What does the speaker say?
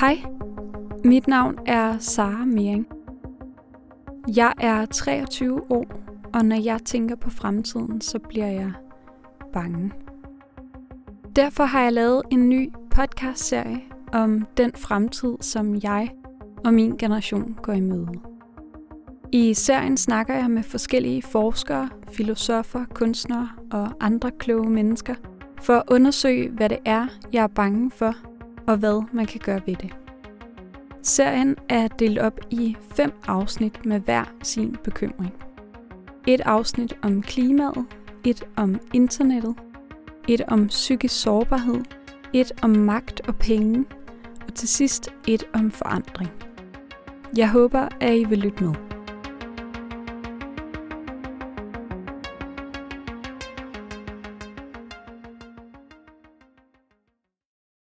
Hej, mit navn er Sara Mering. Jeg er 23 år, og når jeg tænker på fremtiden, så bliver jeg bange. Derfor har jeg lavet en ny podcast-serie om den fremtid, som jeg og min generation går i møde. I serien snakker jeg med forskellige forskere, filosofer, kunstnere og andre kloge mennesker for at undersøge, hvad det er, jeg er bange for, og hvad man kan gøre ved det. Serien er delt op i fem afsnit med hver sin bekymring. Et afsnit om klimaet, et om internettet, et om psykisk sårbarhed, et om magt og penge, og til sidst et om forandring. Jeg håber, at I vil lytte med.